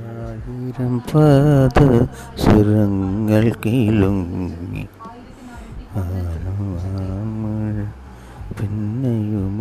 ആയിരം പാത സുരങ്ങൾ കിലുങ്ങി. പിന്നെയും